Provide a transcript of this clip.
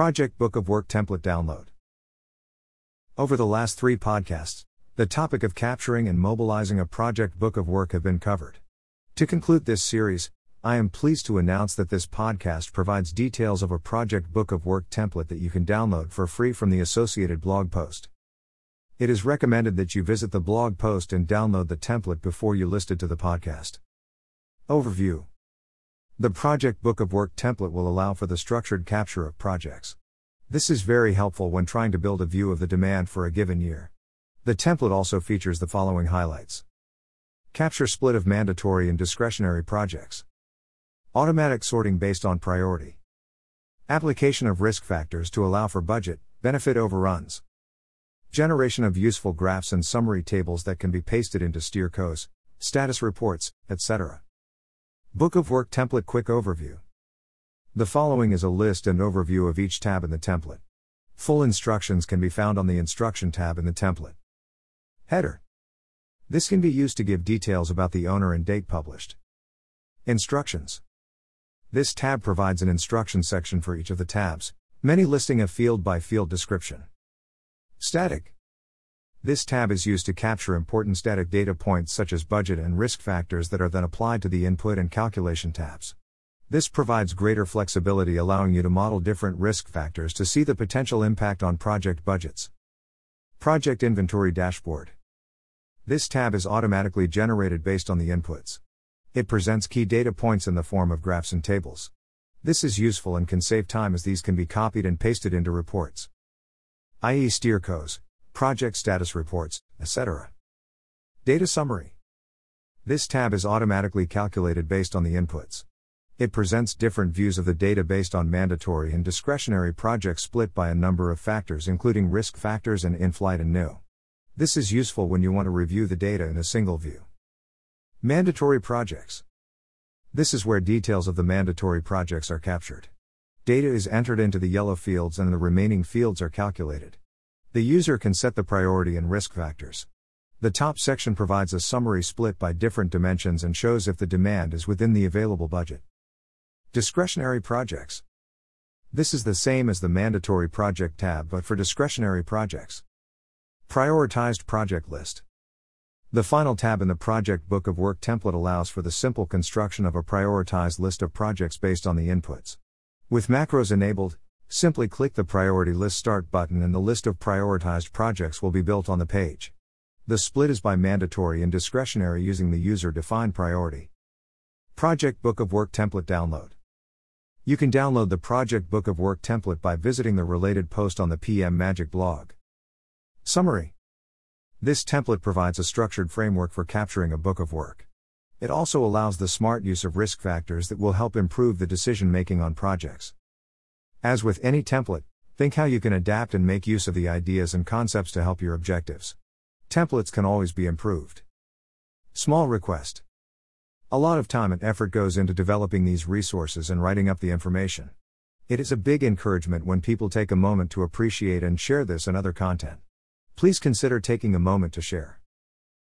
Project Book of Work Template Download. Over the last three podcasts, the topic of capturing and mobilizing a project book of work have been covered. To conclude this series, I am pleased to announce that this podcast provides details of a project book of work template that you can download for free from the associated blog post. It is recommended that you visit the blog post and download the template before you list it to the podcast. Overview The project book of work template will allow for the structured capture of projects. This is very helpful when trying to build a view of the demand for a given year. The template also features the following highlights Capture split of mandatory and discretionary projects. Automatic sorting based on priority. Application of risk factors to allow for budget, benefit overruns. Generation of useful graphs and summary tables that can be pasted into steercos, status reports, etc. Book of Work Template Quick Overview. The following is a list and overview of each tab in the template. Full instructions can be found on the Instruction tab in the template. Header. This can be used to give details about the owner and date published. Instructions. This tab provides an instruction section for each of the tabs, many listing a field by field description. Static. This tab is used to capture important static data points such as budget and risk factors that are then applied to the input and calculation tabs. This provides greater flexibility, allowing you to model different risk factors to see the potential impact on project budgets. Project Inventory Dashboard. This tab is automatically generated based on the inputs. It presents key data points in the form of graphs and tables. This is useful and can save time as these can be copied and pasted into reports. i.e., steercos, project status reports, etc. Data Summary. This tab is automatically calculated based on the inputs. It presents different views of the data based on mandatory and discretionary projects split by a number of factors, including risk factors and in flight and new. This is useful when you want to review the data in a single view. Mandatory projects. This is where details of the mandatory projects are captured. Data is entered into the yellow fields and the remaining fields are calculated. The user can set the priority and risk factors. The top section provides a summary split by different dimensions and shows if the demand is within the available budget. Discretionary projects. This is the same as the mandatory project tab but for discretionary projects. Prioritized project list. The final tab in the Project Book of Work template allows for the simple construction of a prioritized list of projects based on the inputs. With macros enabled, simply click the Priority List Start button and the list of prioritized projects will be built on the page. The split is by mandatory and discretionary using the user defined priority. Project Book of Work template download. You can download the Project Book of Work template by visiting the related post on the PM Magic blog. Summary this template provides a structured framework for capturing a book of work. It also allows the smart use of risk factors that will help improve the decision making on projects. As with any template, think how you can adapt and make use of the ideas and concepts to help your objectives. Templates can always be improved. Small request. A lot of time and effort goes into developing these resources and writing up the information. It is a big encouragement when people take a moment to appreciate and share this and other content. Please consider taking a moment to share.